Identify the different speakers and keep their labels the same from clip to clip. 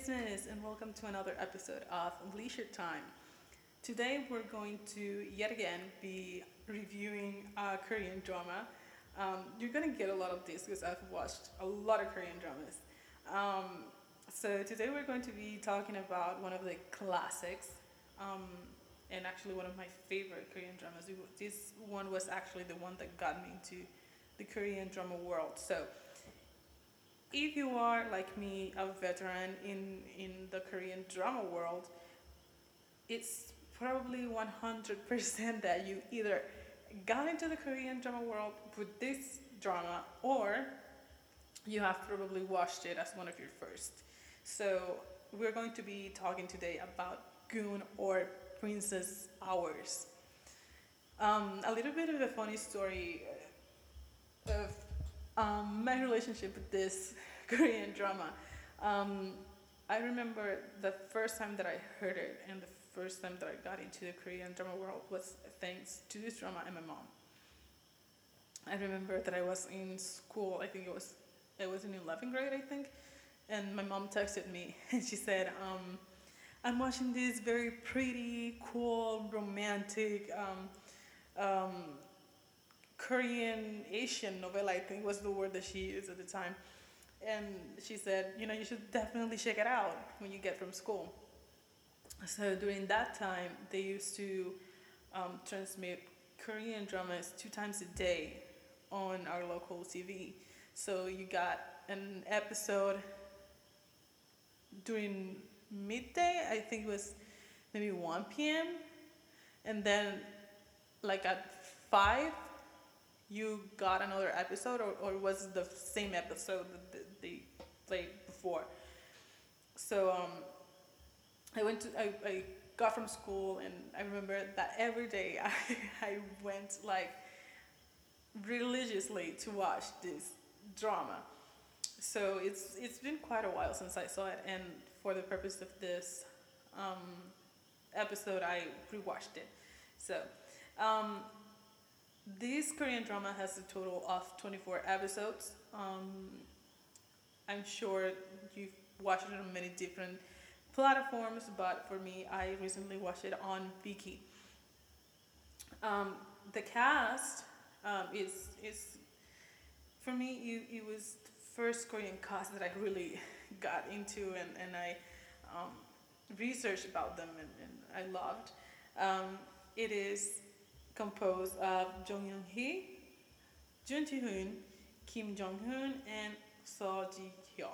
Speaker 1: business, and welcome to another episode of Leisure Time. Today, we're going to yet again be reviewing a Korean drama. Um, you're gonna get a lot of this because I've watched a lot of Korean dramas. Um, so, today, we're going to be talking about one of the classics, um, and actually one of my favorite Korean dramas. This one was actually the one that got me into the Korean drama world. So, if you are like me a veteran in in the korean drama world it's probably 100% that you either got into the korean drama world with this drama or you have probably watched it as one of your first. So we're going to be talking today about Goong or princess hours. Um, a little bit of a funny story of um, my relationship with this Korean drama. Um, I remember the first time that I heard it and the first time that I got into the Korean drama world was thanks to this drama and my mom. I remember that I was in school. I think it was it was in 11th grade, I think, and my mom texted me and she said, um, "I'm watching this very pretty, cool, romantic." Um, um, Korean Asian novella, I think was the word that she used at the time. And she said, you know, you should definitely check it out when you get from school. So during that time, they used to um, transmit Korean dramas two times a day on our local TV. So you got an episode during midday, I think it was maybe 1 p.m. And then, like at 5, you got another episode, or, or was the same episode that they played before? So um, I went to I, I got from school, and I remember that every day I I went like religiously to watch this drama. So it's it's been quite a while since I saw it, and for the purpose of this um, episode, I rewatched it. So. Um, this Korean drama has a total of 24 episodes. Um, I'm sure you've watched it on many different platforms, but for me, I recently watched it on Viki. Um, the cast um, is is for me. It, it was the first Korean cast that I really got into, and and I um, researched about them, and, and I loved. Um, it is composed of Jung Young Hee, Jun Ji Hoon, Kim Jong Hoon, and So Ji Hyo.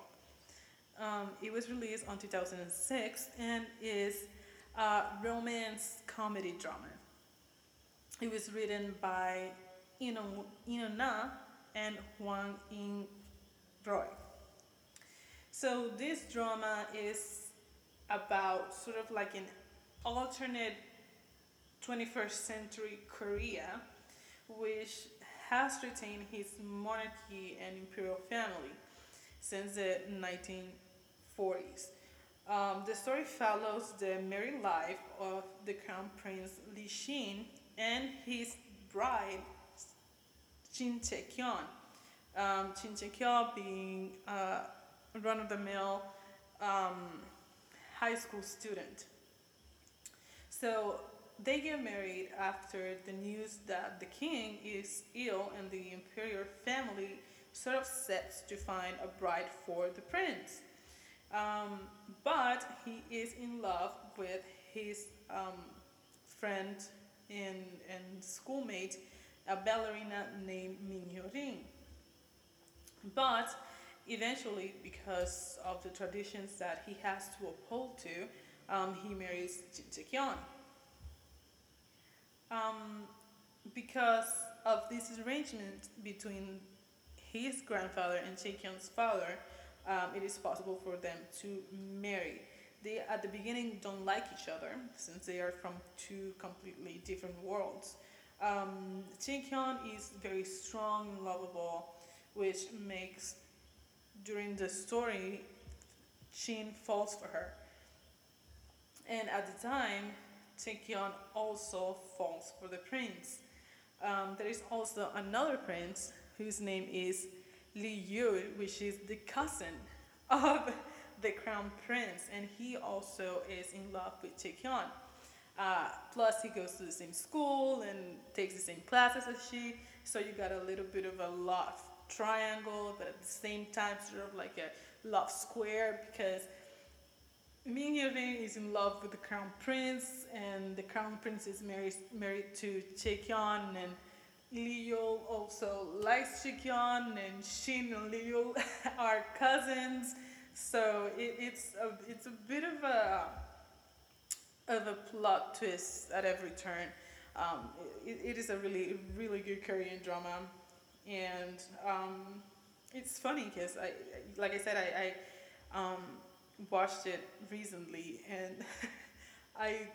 Speaker 1: Um, it was released on 2006 and is a romance comedy drama. It was written by Ino, Ino Na and Hwang In Roy. So this drama is about sort of like an alternate 21st century Korea, which has retained his monarchy and imperial family since the 1940s. Um, the story follows the married life of the Crown Prince Lee Shin and his bride, Jin Tae-kyon. Um, Jin Tae-kyon being a run-of-the-mill um, high school student. So they get married after the news that the king is ill and the imperial family sort of sets to find a bride for the prince. Um, but he is in love with his um, friend and, and schoolmate, a ballerina named Min Hyo-rin. But eventually, because of the traditions that he has to uphold to, um, he marries Jin Tae-kyon. Um, because of this arrangement between his grandfather and Tae-kyon's father, um, it is possible for them to marry. They at the beginning don't like each other since they are from two completely different worlds. Um, Tae-kyun is very strong and lovable, which makes during the story Shin falls for her. And at the time, Tae-kyun also falls for the prince. Um, there is also another prince whose name is Lee Yu, which is the cousin of the crown prince, and he also is in love with Chaekyeon. Uh, plus, he goes to the same school and takes the same classes as she. So you got a little bit of a love triangle, but at the same time, sort of like a love square because Min Hyun is in love with the crown prince, and the crown prince is married married to Chaekyeon, and Leo also likes Chaekyeon, and Shin and Leo are cousins. So it, it's a it's a bit of a of a plot twist at every turn. Um, it, it is a really really good Korean drama, and um, it's funny because I like I said I, I um, watched it recently and I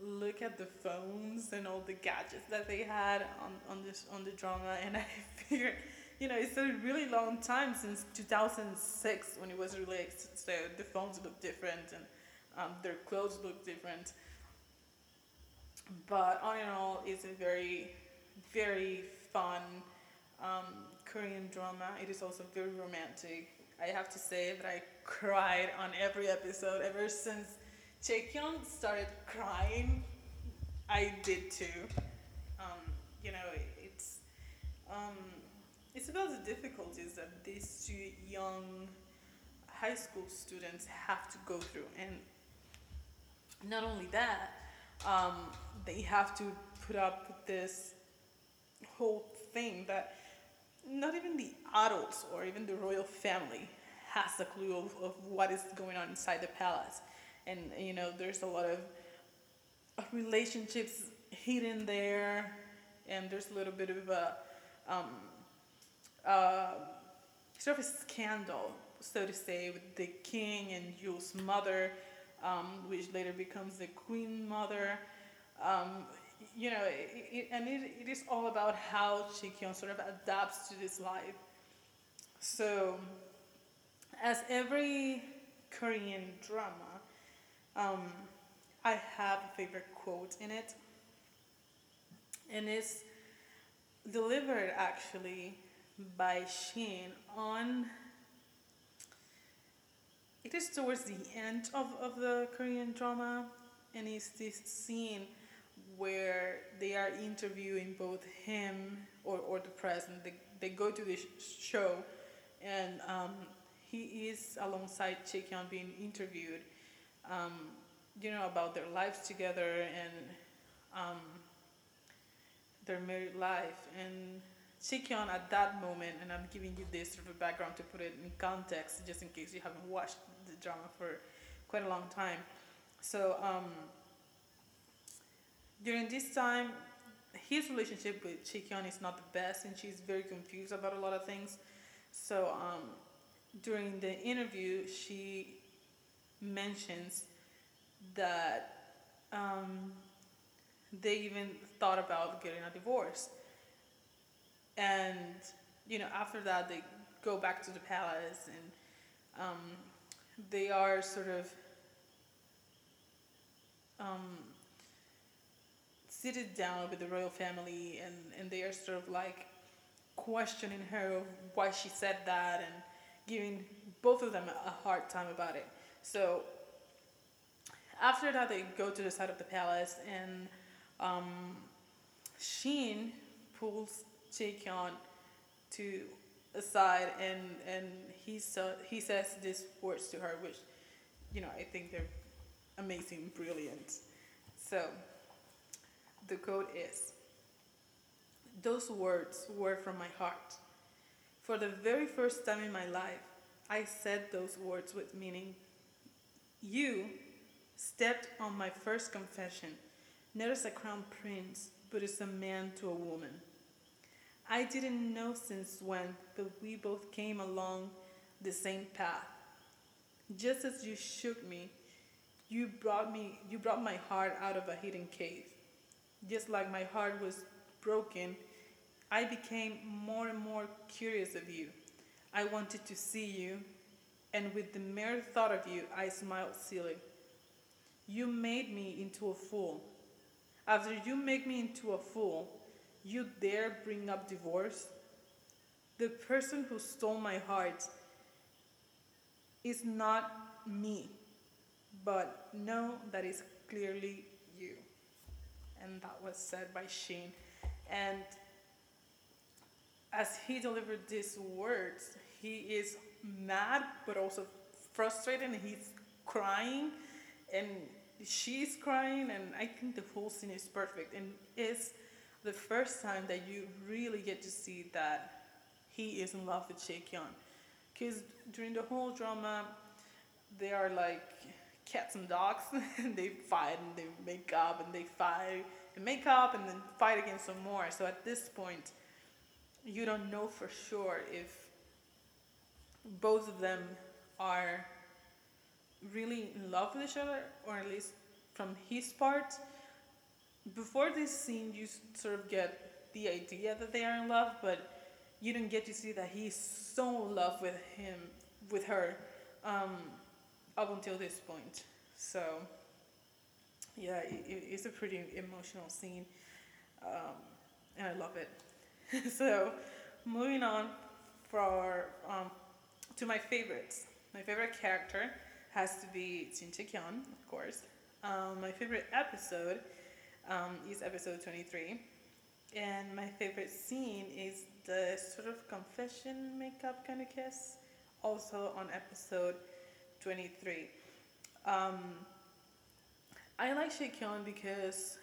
Speaker 1: look at the phones and all the gadgets that they had on, on this on the drama and I figured you know it's a really long time since 2006 when it was released. So the phones look different and um, their clothes look different. But all in all it's a very very fun um, Korean drama. It is also very romantic I have to say that I cried on every episode ever since Chaekyeon started crying. I did too. Um, you know, it's um, it's about the difficulties that these two young high school students have to go through, and not only that, um, they have to put up with this whole thing that not even the adults or even the royal family has a clue of, of what is going on inside the palace. And, you know, there's a lot of relationships hidden there, and there's a little bit of a um, uh, sort of a scandal, so to say, with the king and Yul's mother, um, which later becomes the queen mother. Um, you know, it, it, and it, it is all about how Chaekyeon sort of adapts to this life. So, as every Korean drama, um, I have a favorite quote in it, and it's delivered actually by Shin on. It is towards the end of, of the Korean drama, and it's this scene where they are interviewing both him or, or the president. They, they go to this show and um, he is alongside Chaekyeon being interviewed, um, you know, about their lives together and um, their married life. And Chaekyeon at that moment, and I'm giving you this sort of background to put it in context, just in case you haven't watched the drama for quite a long time. So, um, during this time, his relationship with Chaekyeon is not the best, and she's very confused about a lot of things. So um, during the interview, she mentions that um, they even thought about getting a divorce. And you know, after that, they go back to the palace, and um, they are sort of um, seated down with the royal family and, and they are sort of like questioning her why she said that and giving both of them a hard time about it. So after that, they go to the side of the palace and um, Shin pulls Chaekyeon to aside and and he sa- he says these words to her, which you know I think they're amazing, brilliant. So the code is Those words were from my heart. For the very first time in my life, I said those words with meaning. You stepped on my first confession, not as a crown prince, but as a man to a woman. I didn't know since when, but we both came along the same path. Just as you shook me, you brought me you brought my heart out of a hidden cave just like my heart was broken, I became more and more curious of you. I wanted to see you, and with the mere thought of you, I smiled silly. You made me into a fool. After you make me into a fool, you dare bring up divorce? The person who stole my heart is not me, but know that it's clearly you. And that was said by Shin. And as he delivered these words, he is mad but also frustrated and he's crying and she's crying and I think the whole scene is perfect and it's the first time that you really get to see that he is in love with Kyon. Because during the whole drama, they are like cats and dogs and they fight and they make up and they fight and make up and then fight again some more. So at this point, you don't know for sure if both of them are really in love with each other, or at least from his part. Before this scene, you sort of get the idea that they are in love, but you don't get to see that he's so in love with him, with her, um, up until this point. So, yeah, it, it's a pretty emotional scene, um, and I love it. so, moving on for um, to my favorites. My favorite character has to be Shin Kyon, of course. Um, my favorite episode um, is episode 23. And my favorite scene is the sort of confession makeup kind of kiss, also on episode 23. Um, I like Kyon because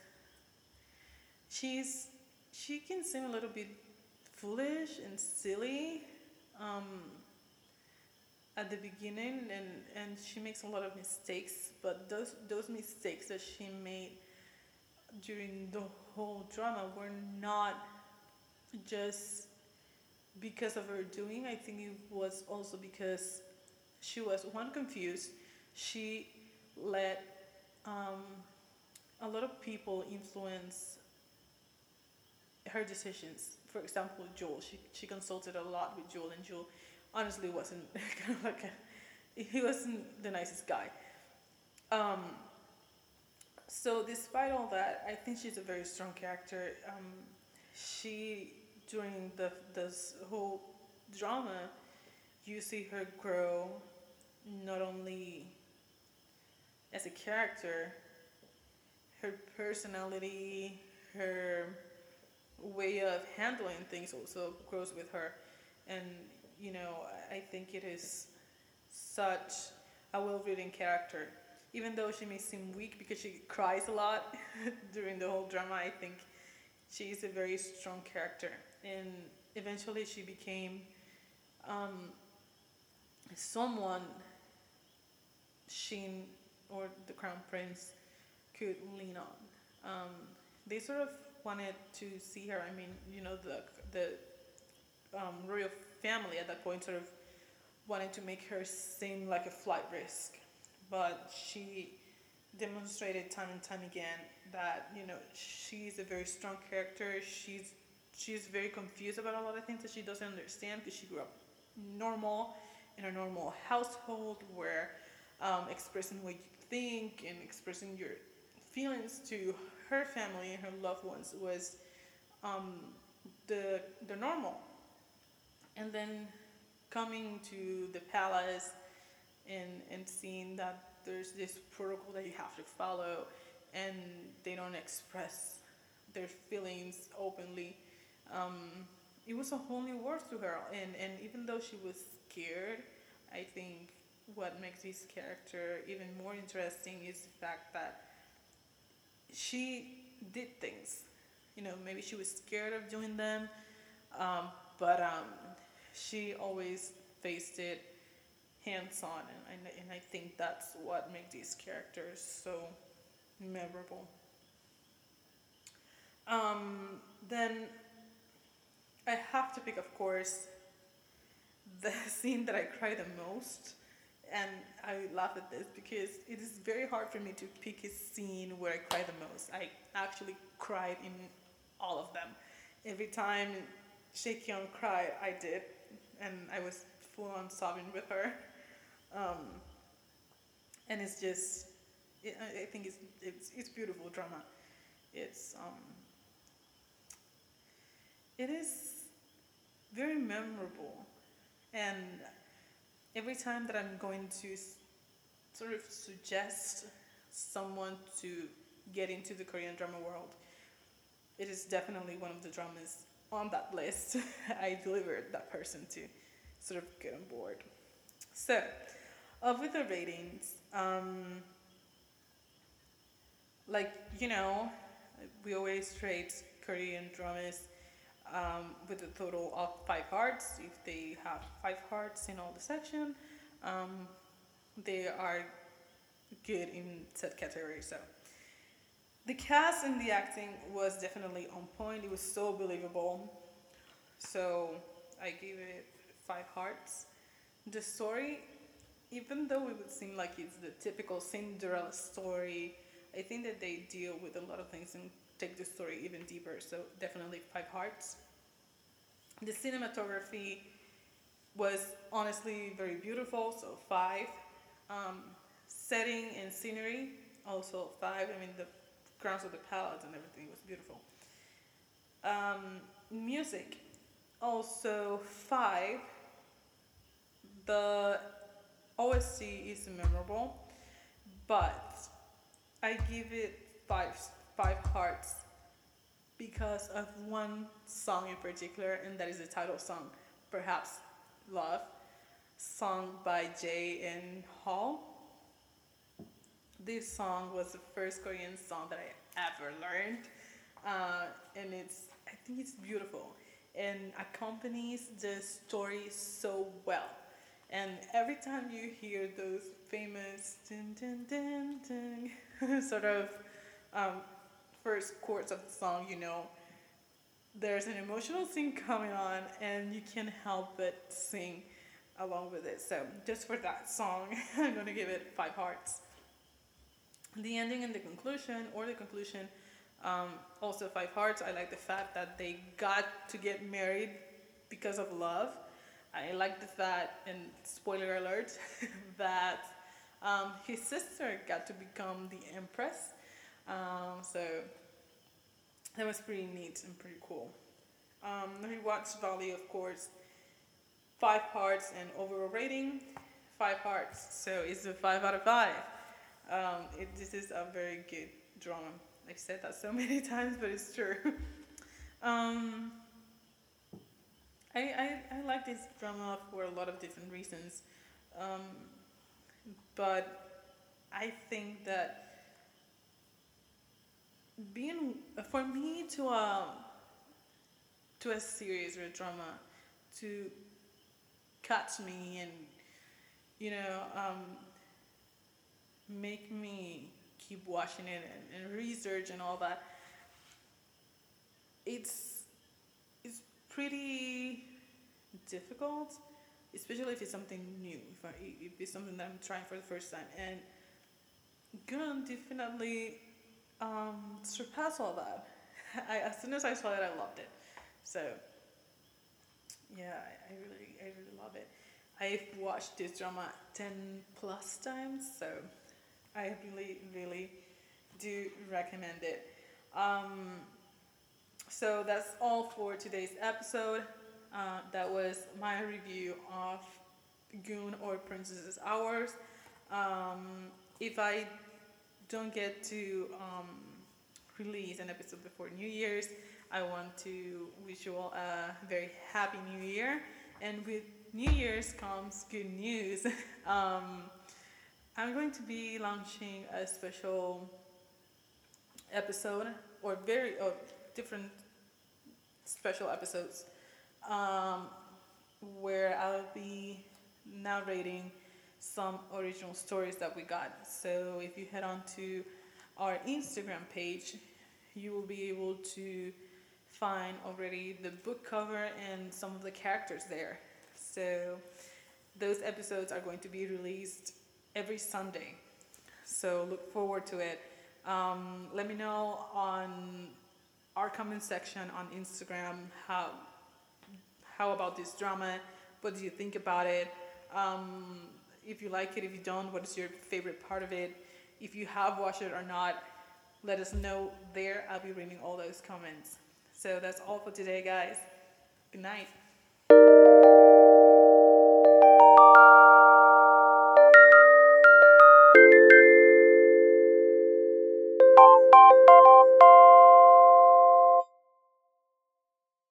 Speaker 1: she's she can seem a little bit foolish and silly um, at the beginning, and and she makes a lot of mistakes. But those those mistakes that she made during the whole drama were not just because of her doing. I think it was also because she was one confused. She let um, a lot of people influence her decisions. For example, Joel. She she consulted a lot with Joel, and Joel honestly wasn't kind of like a, he wasn't the nicest guy. Um, so despite all that, I think she's a very strong character. Um, she during the this whole drama, you see her grow, not only as a character, her personality, her way of handling things also grows with her, and you know I think it is such a well-written character even though she may seem weak because she cries a lot during the whole drama, I think she is a very strong character. And eventually she became um, someone Shin or the Crown Prince could lean on. Um, they sort of wanted to see her. I mean, you know, the the um, royal family at that point sort of wanted to make her seem like a flight risk but she demonstrated time and time again that you know she's a very strong character. She's she's very confused about a lot of things that she doesn't understand because she grew up normal in a normal household where um, expressing what you think and expressing your feelings to her family and her loved ones was um, the the normal. And then coming to the palace and and seeing that there's this protocol that you have to follow and they don't express their feelings openly um, it was a whole new world to her and and even though she was scared i think what makes this character even more interesting is the fact that she did things. You know maybe she was scared of doing them um, but um, she always faced it hands-on and I, and I think that's what makes these characters so memorable. Um, then I have to pick of course the scene that I cry the most and I laugh at this because it is very hard for me to pick a scene where I cry the most. I actually cried in all of them. Every time Chaekyeon cried, I did, and I was full on sobbing with her. Um, and it's just, it, I think it's, it's, it's beautiful drama. It's, um, it is very memorable. And every time that I'm going to sort of suggest someone to get into the Korean drama world, it is definitely one of the dramas on that list. I delivered that person to sort of get on board. So, uh, with the ratings, um, like you know, we always rate Korean dramas um, with a total of five hearts. If they have five hearts in all the section, um, they are good in said category. So the cast and the acting was definitely on point. It was so believable. So I gave it five hearts. The story, even though it would seem like it's the typical Cinderella story, I think that they deal with a lot of things and take the story even deeper. So definitely five hearts. The cinematography was honestly very beautiful, so five. Um, setting and scenery, also five. I mean, the grounds of the palace and everything was beautiful. Um, music, also five. The OST is memorable, but I give it five hearts because of one song in particular, and that is the title song, perhaps Love, sung by Jay and Howl. This song was the first Korean song that I ever learned, uh, and it's I think it's beautiful and accompanies the story so well. And every time you hear those famous dun, dun, dun, sort of um, first chords of the song, you know, there's an emotional scene coming on, and you can't help but sing along with it. So, just for that song, I'm gonna give it five hearts. The ending and the conclusion, or the conclusion, um, also five hearts. I like the fact that they got to get married because of love. I like the fact, and spoiler alert, that um, his sister got to become the empress. Um, so that was pretty neat and pretty cool. Um, rewatch value, of course, five parts and overall rating, five parts. So it's a five out of five. Um, it, this is a very good drama. I've said that so many times, but it's true. um, I, I, I like this drama for a lot of different reasons. Um, but I think that being for me to a to a series or a drama to catch me and you know um, make me keep watching it and, and research and all that it's it's pretty difficult especially if it's something new if, I, if it's something that i'm trying for the first time. And gonna definitely um, surpass all that. I, as soon as i saw it i loved it. So yeah I, I really i really love it. I've watched this drama 10 plus times so i really really do recommend it. Um, so that's all for today's episode. Uh, that was my review of Goong or princess's hours. Um, if i don't get to um, release an episode before new year's i want to wish you all a very happy new year. And with new year's comes good news. Um, i'm going to be launching a special episode or very or different special episodes um, where I'll be narrating some original stories that we got. So if you head on to our Instagram page, you will be able to find already the book cover and some of the characters there. So those episodes are going to be released every Sunday. So look forward to it. Um, let me know on our comment section on Instagram how how about this drama? What do you think about it? Um, if you like it, if you don't, what is your favorite part of it? If you have watched it or not, let us know there. I'll be reading all those comments. So that's all for today, guys. Good night.